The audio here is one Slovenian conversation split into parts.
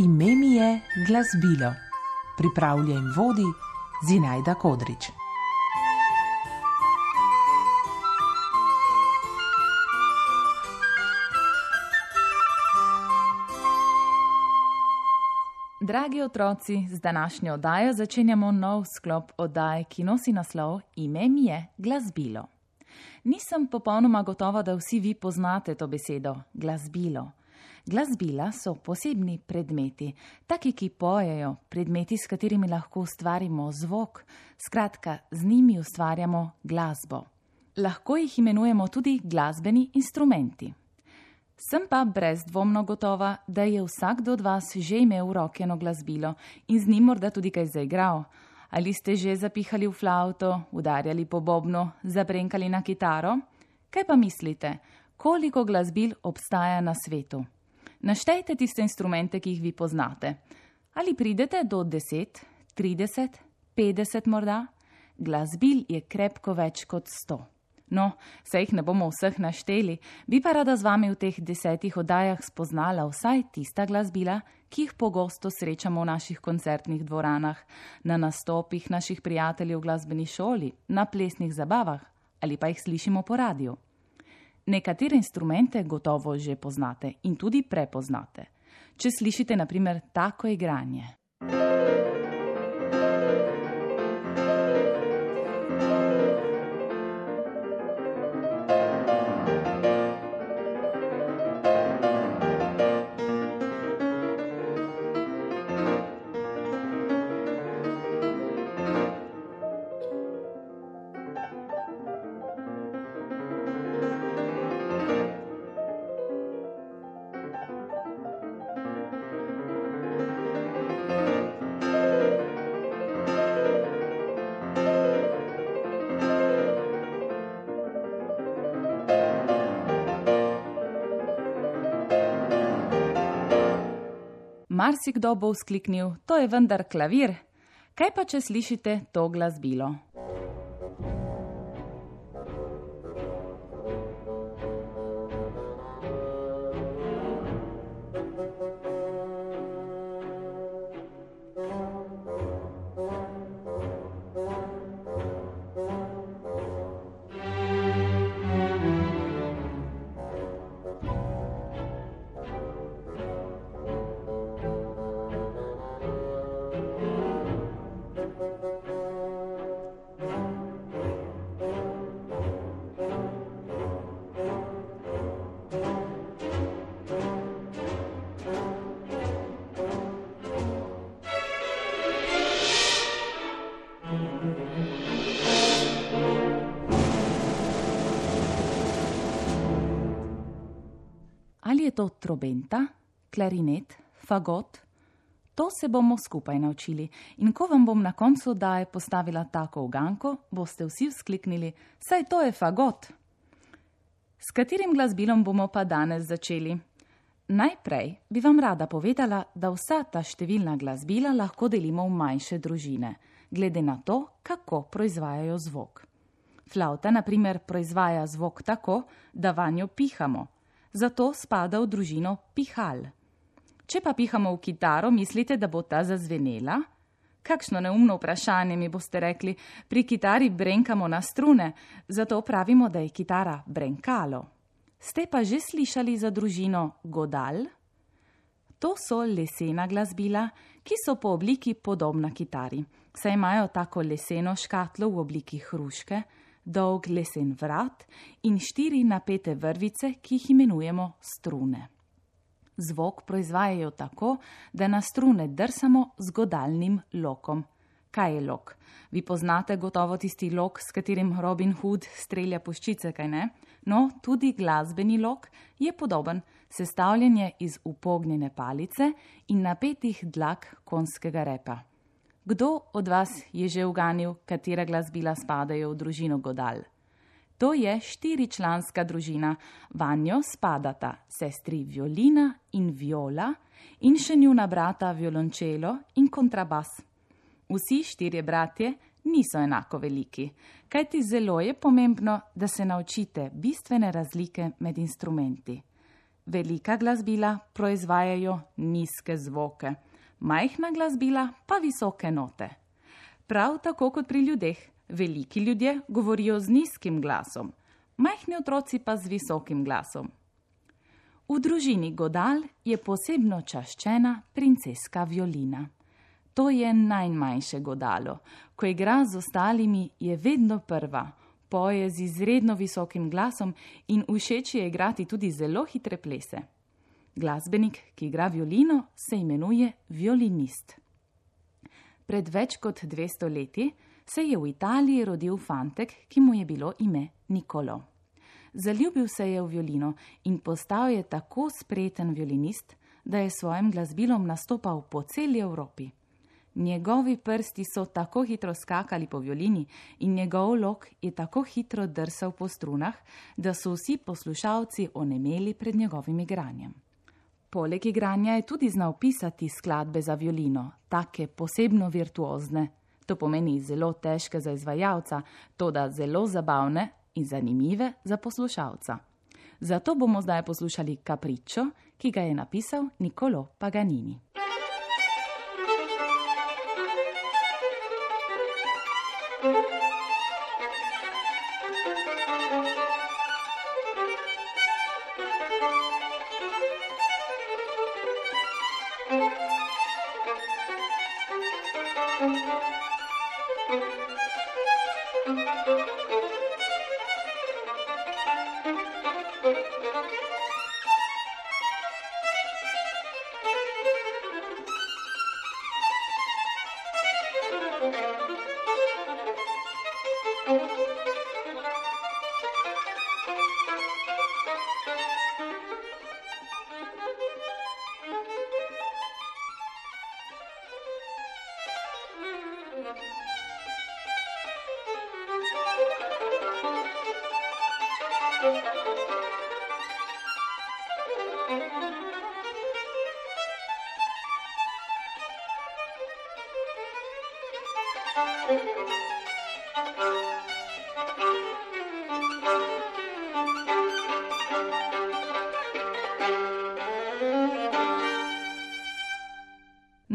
Ime mi je glasbilo. Pripravlja in vodi Zinajda Kodrič. Dragi otroci, z današnjo oddajo začenjamo nov sklop oddaj, ki nosi naslov Ime mi je glasbilo. Nisem popolnoma gotova, da vsi vi poznate to besedo glasbilo. Glasbila so posebni predmeti, taki, ki pojejo, predmeti, s katerimi lahko ustvarimo zvok, skratka, z njimi ustvarjamo glasbo. Lahko jih imenujemo tudi glasbeni instrumenti. Sem pa brezdvomno gotova, da je vsakdo od vas že imel v roki eno glasbilo in z njim morda tudi kaj zaigral. Ali ste že zapihali v flavto, udarjali po bobnu, zabrenkali na kitaro? Kaj pa mislite, koliko glasbil obstaja na svetu? Naštejte tiste instrumente, ki jih vi poznate. Ali pridete do 10, 30, 50 morda? Glasbil je krepko več kot 100. No, se jih ne bomo vseh našteli, bi pa rada z vami v teh desetih oddajah spoznala vsaj tista glasbila, ki jih pogosto srečamo v naših koncertnih dvoranah, na nastopih naših prijateljev v glasbeni šoli, na plesnih zabavah ali pa jih slišimo po radiju. Nekatere instrumente gotovo že poznate in tudi prepoznate. Če slišite naprimer tako igranje. Marsikdo bo vzkliknil: To je vendar klavir. Kaj pa, če slišite to glasbilo? Trobenta, klarinet, fagot? To se bomo skupaj naučili in ko vam bom na koncu daje postavila tako uganko, boste vsi vzkliknili: Saj to je fagot! S katerim glasbilom bomo pa danes začeli? Najprej bi vam rada povedala, da vsa ta številna glasbila lahko delimo v manjše družine, glede na to, kako proizvajajo zvok. Flauta, na primer, proizvaja zvok tako, da vanjo pihamo zato spada v družino pihal. Če pa pihamo v kitaro, mislite, da bo ta zazvenela? Kakšno neumno vprašanje mi boste rekli, pri kitari brenkamo na strune, zato pravimo, da je kitara brenkalo. Ste pa že slišali za družino godal? To so lesena glasbila, ki so po obliki podobna kitari, saj imajo tako leseno škatlo v obliki hruške, dolg lesen vrat in štiri napete vrvice, ki jih imenujemo strune. Zvok proizvajajo tako, da na strune drsamo z godalnim lokom. Kaj je lok? Vi poznate gotovo tisti lok, s katerim Robin Hood strelja puščice, kaj ne? No, tudi glasbeni lok je podoben, sestavljen je iz upognjene palice in napetih dlak konskega repa. Kdo od vas je že uganil, katera glasbila spadajo v družino Godal? To je štiričlanska družina, vanjo spadata sestri Violina in Viola in še njuna brata Violončelo in kontrabas. Vsi štirje bratje niso enako veliki, kajti zelo je pomembno, da se naučite bistvene razlike med instrumenti. Velika glasbila proizvajajo nizke zvoke, majhna glasbila pa visoke note. Prav tako kot pri ljudeh, veliki ljudje govorijo z nizkim glasom, majhni otroci pa z visokim glasom. V družini Godal je posebno čaščena princeska violina. To je najmanjše godalo. Ko igra z ostalimi, je vedno prva, poje z izredno visokim glasom in všeč je igrati tudi zelo hitre plese. Glasbenik, ki igra violino, se imenuje violinist. Pred več kot 200 leti se je v Italiji rodil fantek, ki mu je bilo ime Nikolo. Zaljubil se je v violino in postal je tako spreten violinist, da je svojim glasbilom nastopal po celi Evropi. Njegovi prsti so tako hitro skakali po violini in njegov lok je tako hitro drsal po strunah, da so vsi poslušalci onemeli pred njegovim igranjem. Poleg igranja je tudi znal pisati skladbe za violino, take posebno virtuozne. To pomeni zelo težke za izvajalca, to da zelo zabavne in zanimive za poslušalca. Zato bomo zdaj poslušali Capriccio, ki ga je napisal Nicolo Paganini.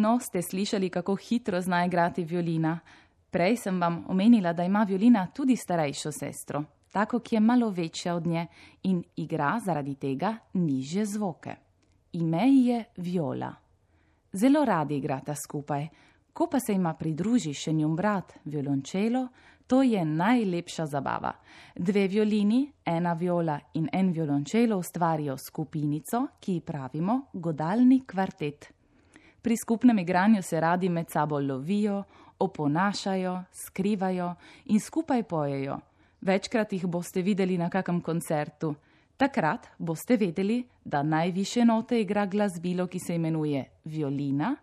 No, ste slišali, kako hitro zna igrati violina. Prej sem vam omenila, da ima violina tudi starejšo sestro, tako ki je malo večja od nje in igra zaradi tega niže zvoke. Ime je Viola. Zelo radi igrata skupaj, ko pa se ima pridruži še njun brat, violončelo, to je najlepša zabava. Dve violini, ena viola in en violončelo ustvarijo skupinico, ki ji pravimo godalni kvartet. Pri skupnem igranju se radi med sabo lovijo, oponašajo, skrivajo in skupaj pojejo. Večkrat jih boste videli na kakem koncertu. Takrat boste vedeli, da najviše note igra glasbilo, ki se imenuje violina,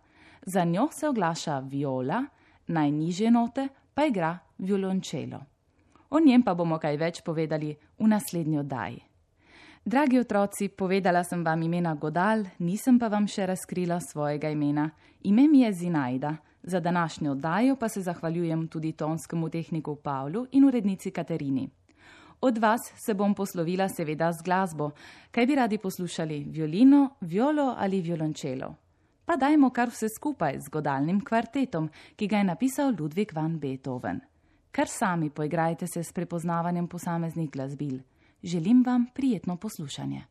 za njo se oglaša viola, najniže note pa igra violončelo. O njem pa bomo kaj več povedali v naslednji oddaji. Dragi otroci, povedala sem vam imena Godal, nisem pa vam še razkrila svojega imena. Ime mi je Zinajda. Za današnjo oddajo pa se zahvaljujem tudi tonskemu tehniku Pavlu in urednici Katerini. Od vas se bom poslovila seveda z glasbo. Kaj bi radi poslušali? Violino, violo ali violončelo? Pa dajmo kar vse skupaj z godalnim kvartetom, ki ga je napisal Ludvik van Beethoven. Kar sami poigrajte se s prepoznavanjem posameznih glasbil. Želim vam prijetno poslušanje.